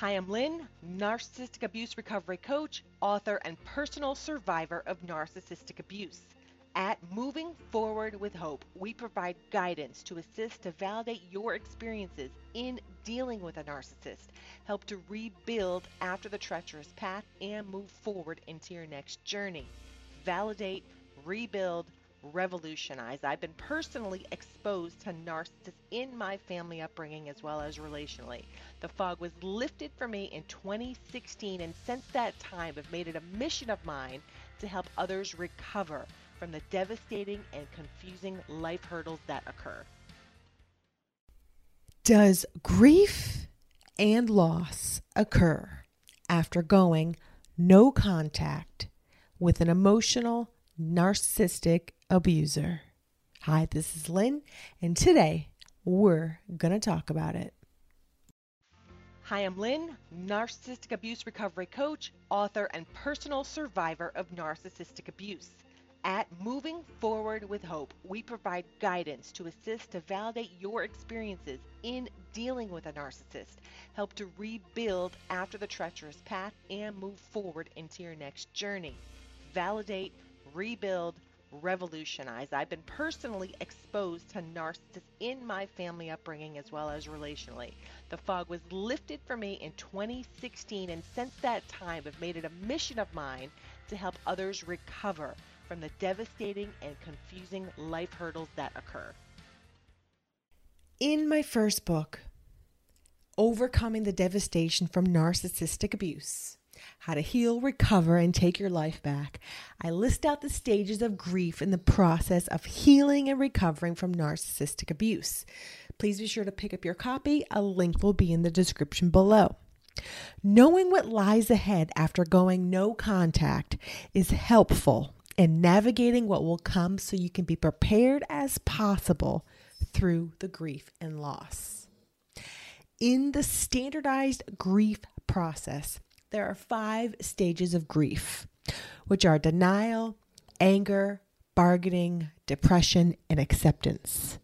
Hi, I'm Lynn, narcissistic abuse recovery coach, author, and personal survivor of narcissistic abuse. At Moving Forward with Hope, we provide guidance to assist to validate your experiences in dealing with a narcissist, help to rebuild after the treacherous path, and move forward into your next journey. Validate, rebuild, revolutionize. I've been personally exposed to narcissists in my family upbringing as well as relationally. The fog was lifted for me in 2016, and since that time, I've made it a mission of mine to help others recover from the devastating and confusing life hurdles that occur. Does grief and loss occur after going no contact with an emotional, narcissistic abuser? Hi, this is Lynn, and today we're going to talk about it. Hi, I'm Lynn, narcissistic abuse recovery coach, author, and personal survivor of narcissistic abuse. At Moving Forward with Hope, we provide guidance to assist to validate your experiences in dealing with a narcissist, help to rebuild after the treacherous path, and move forward into your next journey. Validate, rebuild, revolutionize. I've been personally exposed to narcissists in my family upbringing as well as relationally. The fog was lifted for me in 2016, and since that time, I've made it a mission of mine to help others recover from the devastating and confusing life hurdles that occur. In my first book, Overcoming the Devastation from Narcissistic Abuse, How to Heal, Recover, and Take Your Life Back, I list out the stages of grief in the process of healing and recovering from narcissistic abuse. Please be sure to pick up your copy. A link will be in the description below. Knowing what lies ahead after going no contact is helpful in navigating what will come so you can be prepared as possible through the grief and loss. In the standardized grief process, there are five stages of grief, which are denial, anger, bargaining, depression, and acceptance.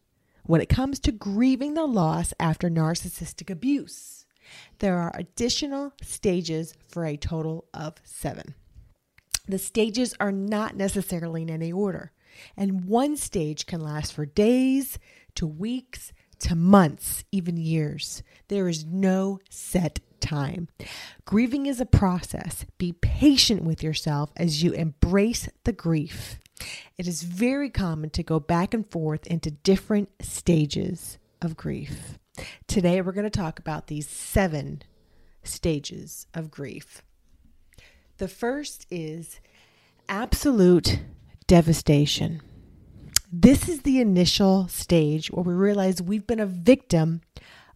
When it comes to grieving the loss after narcissistic abuse, there are additional stages for a total of seven. The stages are not necessarily in any order, and one stage can last for days to weeks to months, even years. There is no set time. Grieving is a process. Be patient with yourself as you embrace the grief. It is very common to go back and forth into different stages of grief. Today, we're going to talk about these seven stages of grief. The first is absolute devastation. This is the initial stage where we realize we've been a victim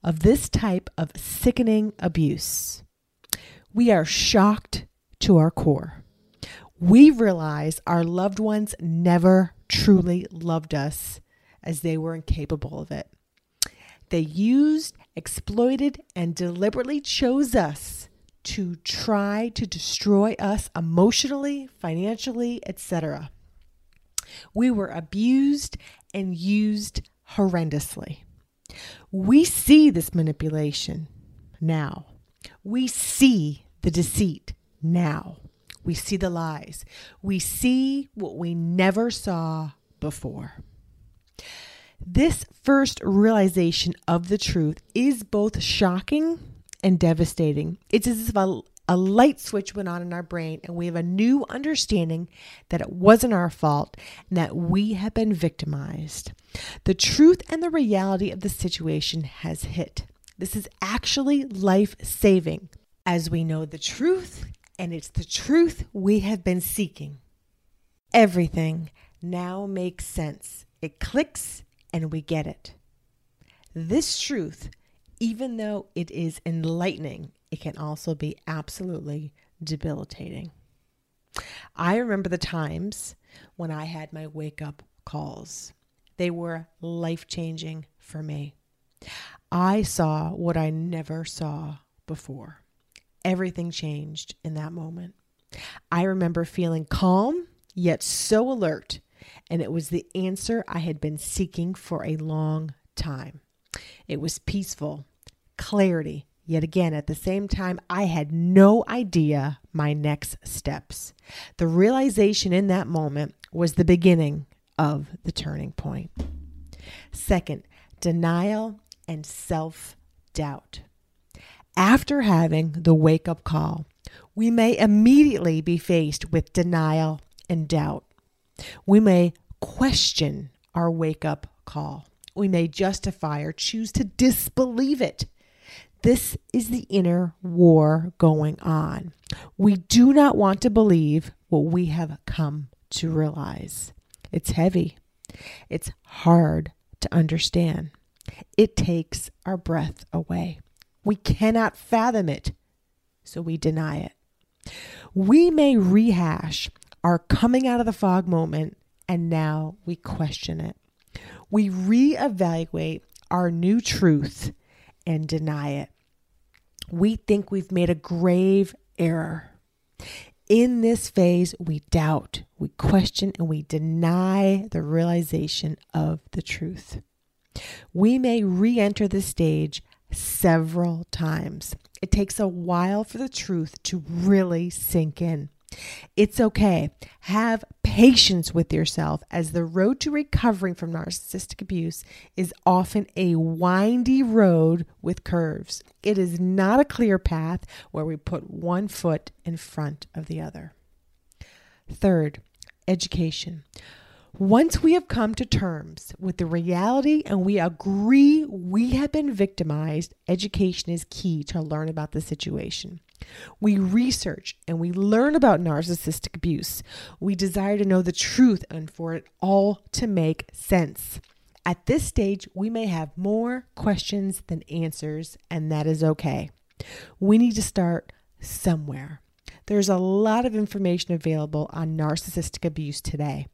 of this type of sickening abuse. We are shocked to our core. We realize our loved ones never truly loved us as they were incapable of it. They used, exploited, and deliberately chose us to try to destroy us emotionally, financially, etc. We were abused and used horrendously. We see this manipulation now. We see the deceit now. We see the lies. We see what we never saw before. This first realization of the truth is both shocking and devastating. It's as if a, a light switch went on in our brain and we have a new understanding that it wasn't our fault and that we have been victimized. The truth and the reality of the situation has hit. This is actually life saving as we know the truth, and it's the truth we have been seeking. Everything now makes sense. It clicks and we get it. This truth even though it is enlightening, it can also be absolutely debilitating. I remember the times when I had my wake up calls, they were life changing for me. I saw what I never saw before. Everything changed in that moment. I remember feeling calm, yet so alert, and it was the answer I had been seeking for a long time. It was peaceful, clarity, Yet again, at the same time, I had no idea my next steps. The realization in that moment was the beginning of the turning point. Second, denial and self doubt. After having the wake up call, we may immediately be faced with denial and doubt. We may question our wake up call. We may justify or choose to disbelieve it. This is the inner war going on. We do not want to believe what we have come to realize. It's heavy, it's hard to understand. It takes our breath away. We cannot fathom it, so we deny it. We may rehash our coming out of the fog moment, and now we question it. We reevaluate our new truth and deny it. We think we've made a grave error. In this phase, we doubt, we question, and we deny the realization of the truth. We may re enter the stage several times. It takes a while for the truth to really sink in. It's okay. Have patience with yourself as the road to recovering from narcissistic abuse is often a windy road with curves. It is not a clear path where we put one foot in front of the other. Third, education. Once we have come to terms with the reality and we agree we have been victimized, education is key to learn about the situation. We research and we learn about narcissistic abuse. We desire to know the truth and for it all to make sense. At this stage, we may have more questions than answers, and that is okay. We need to start somewhere. There's a lot of information available on narcissistic abuse today.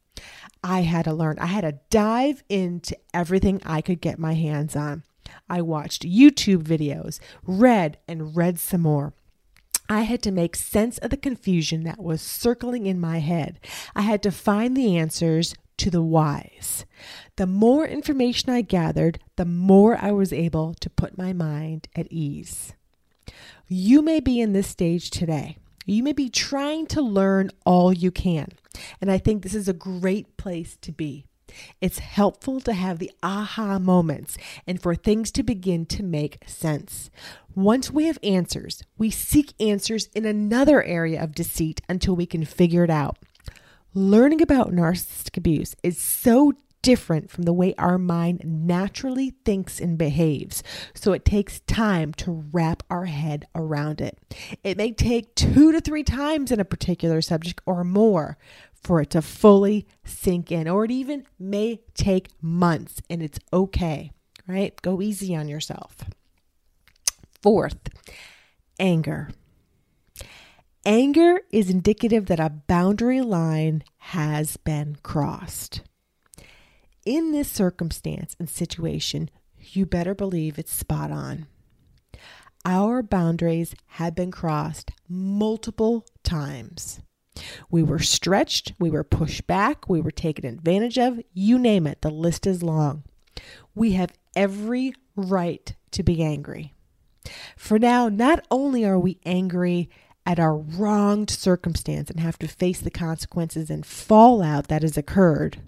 I had to learn. I had to dive into everything I could get my hands on. I watched YouTube videos, read, and read some more. I had to make sense of the confusion that was circling in my head. I had to find the answers to the whys. The more information I gathered, the more I was able to put my mind at ease. You may be in this stage today. You may be trying to learn all you can. And I think this is a great place to be. It's helpful to have the aha moments and for things to begin to make sense. Once we have answers, we seek answers in another area of deceit until we can figure it out. Learning about narcissistic abuse is so different from the way our mind naturally thinks and behaves. So it takes time to wrap our head around it. It may take two to three times in a particular subject or more for it to fully sink in, or it even may take months, and it's okay, right? Go easy on yourself. Fourth, anger. Anger is indicative that a boundary line has been crossed. In this circumstance and situation, you better believe it's spot on. Our boundaries have been crossed multiple times. We were stretched, we were pushed back, we were taken advantage of, you name it, the list is long. We have every right to be angry. For now, not only are we angry at our wronged circumstance and have to face the consequences and fallout that has occurred,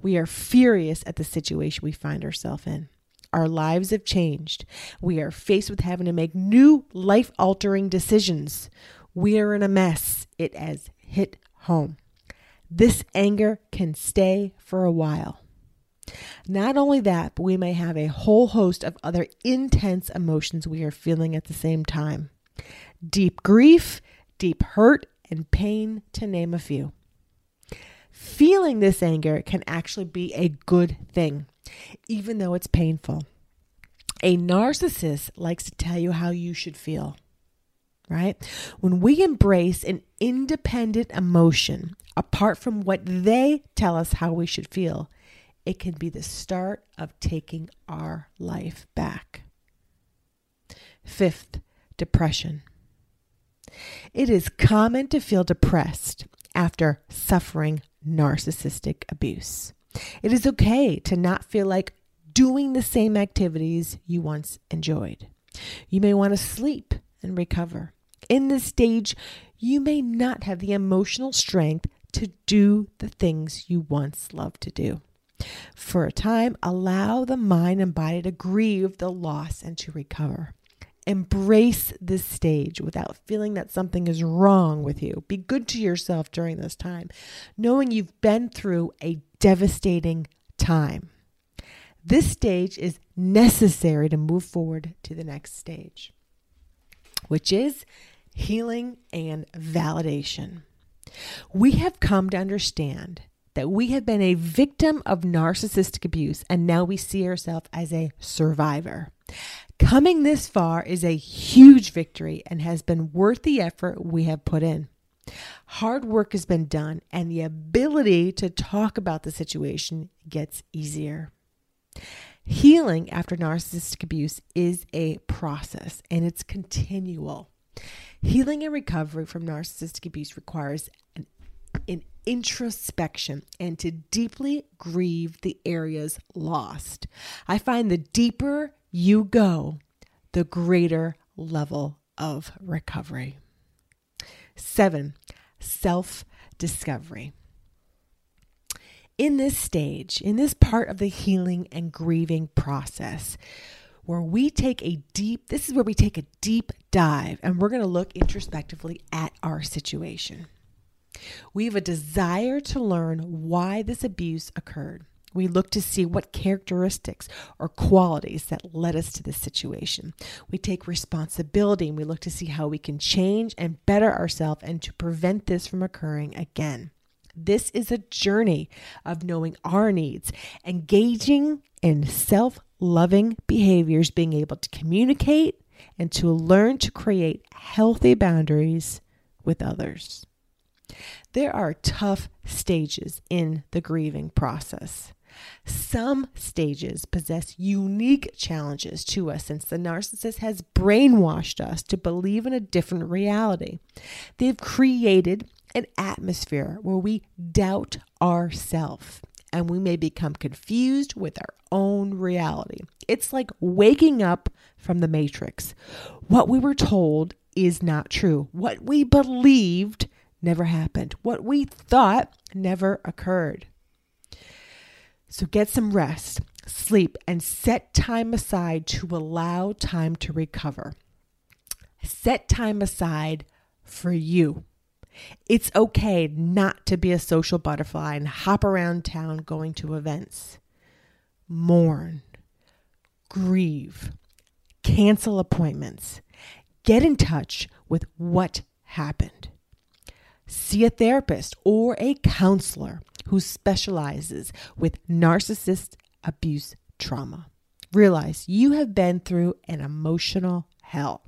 we are furious at the situation we find ourselves in. Our lives have changed. We are faced with having to make new life altering decisions. We are in a mess. It has hit home. This anger can stay for a while. Not only that, but we may have a whole host of other intense emotions we are feeling at the same time deep grief, deep hurt, and pain, to name a few. Feeling this anger can actually be a good thing, even though it's painful. A narcissist likes to tell you how you should feel right? When we embrace an independent emotion apart from what they tell us how we should feel, it can be the start of taking our life back. Fifth, depression. It is common to feel depressed after suffering narcissistic abuse. It is okay to not feel like doing the same activities you once enjoyed. You may want to sleep and recover. In this stage, you may not have the emotional strength to do the things you once loved to do. For a time, allow the mind and body to grieve the loss and to recover. Embrace this stage without feeling that something is wrong with you. Be good to yourself during this time, knowing you've been through a devastating time. This stage is necessary to move forward to the next stage, which is healing and validation. We have come to understand that we have been a victim of narcissistic abuse and now we see ourselves as a survivor. Coming this far is a huge victory and has been worth the effort we have put in. Hard work has been done, and the ability to talk about the situation gets easier. Healing after narcissistic abuse is a process and it's continual. Healing and recovery from narcissistic abuse requires an, an introspection and to deeply grieve the areas lost. I find the deeper you go, the greater level of recovery. Seven, self discovery. In this stage, in this part of the healing and grieving process, where we take a deep, this is where we take a deep dive and we're going to look introspectively at our situation. We have a desire to learn why this abuse occurred. We look to see what characteristics or qualities that led us to this situation. We take responsibility and we look to see how we can change and better ourselves and to prevent this from occurring again. This is a journey of knowing our needs, engaging in self loving behaviors, being able to communicate, and to learn to create healthy boundaries with others. There are tough stages in the grieving process. Some stages possess unique challenges to us since the narcissist has brainwashed us to believe in a different reality. They've created an atmosphere where we doubt ourselves and we may become confused with our own reality. It's like waking up from the matrix. What we were told is not true. What we believed never happened. What we thought never occurred. So get some rest, sleep, and set time aside to allow time to recover. Set time aside for you. It's okay not to be a social butterfly and hop around town going to events. Mourn, grieve, cancel appointments, get in touch with what happened. See a therapist or a counselor who specializes with narcissist abuse trauma. Realize you have been through an emotional hell.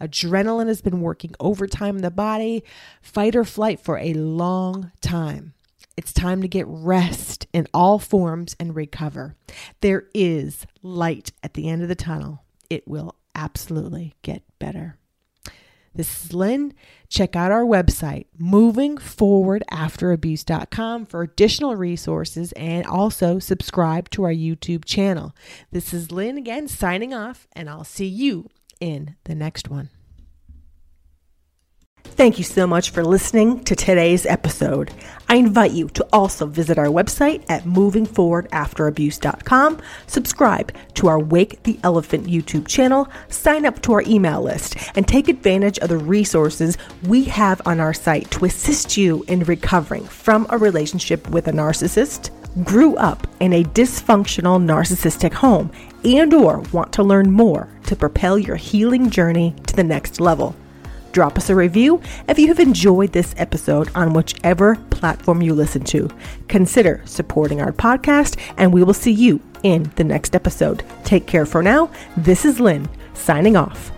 Adrenaline has been working overtime in the body, fight or flight for a long time. It's time to get rest in all forms and recover. There is light at the end of the tunnel. It will absolutely get better. This is Lynn. Check out our website, movingforwardafterabuse.com, for additional resources and also subscribe to our YouTube channel. This is Lynn again signing off, and I'll see you in the next one. Thank you so much for listening to today's episode. I invite you to also visit our website at movingforwardafterabuse.com, subscribe to our Wake the Elephant YouTube channel, sign up to our email list, and take advantage of the resources we have on our site to assist you in recovering from a relationship with a narcissist, grew up in a dysfunctional narcissistic home, and or want to learn more to propel your healing journey to the next level. Drop us a review if you have enjoyed this episode on whichever platform you listen to. Consider supporting our podcast, and we will see you in the next episode. Take care for now. This is Lynn signing off.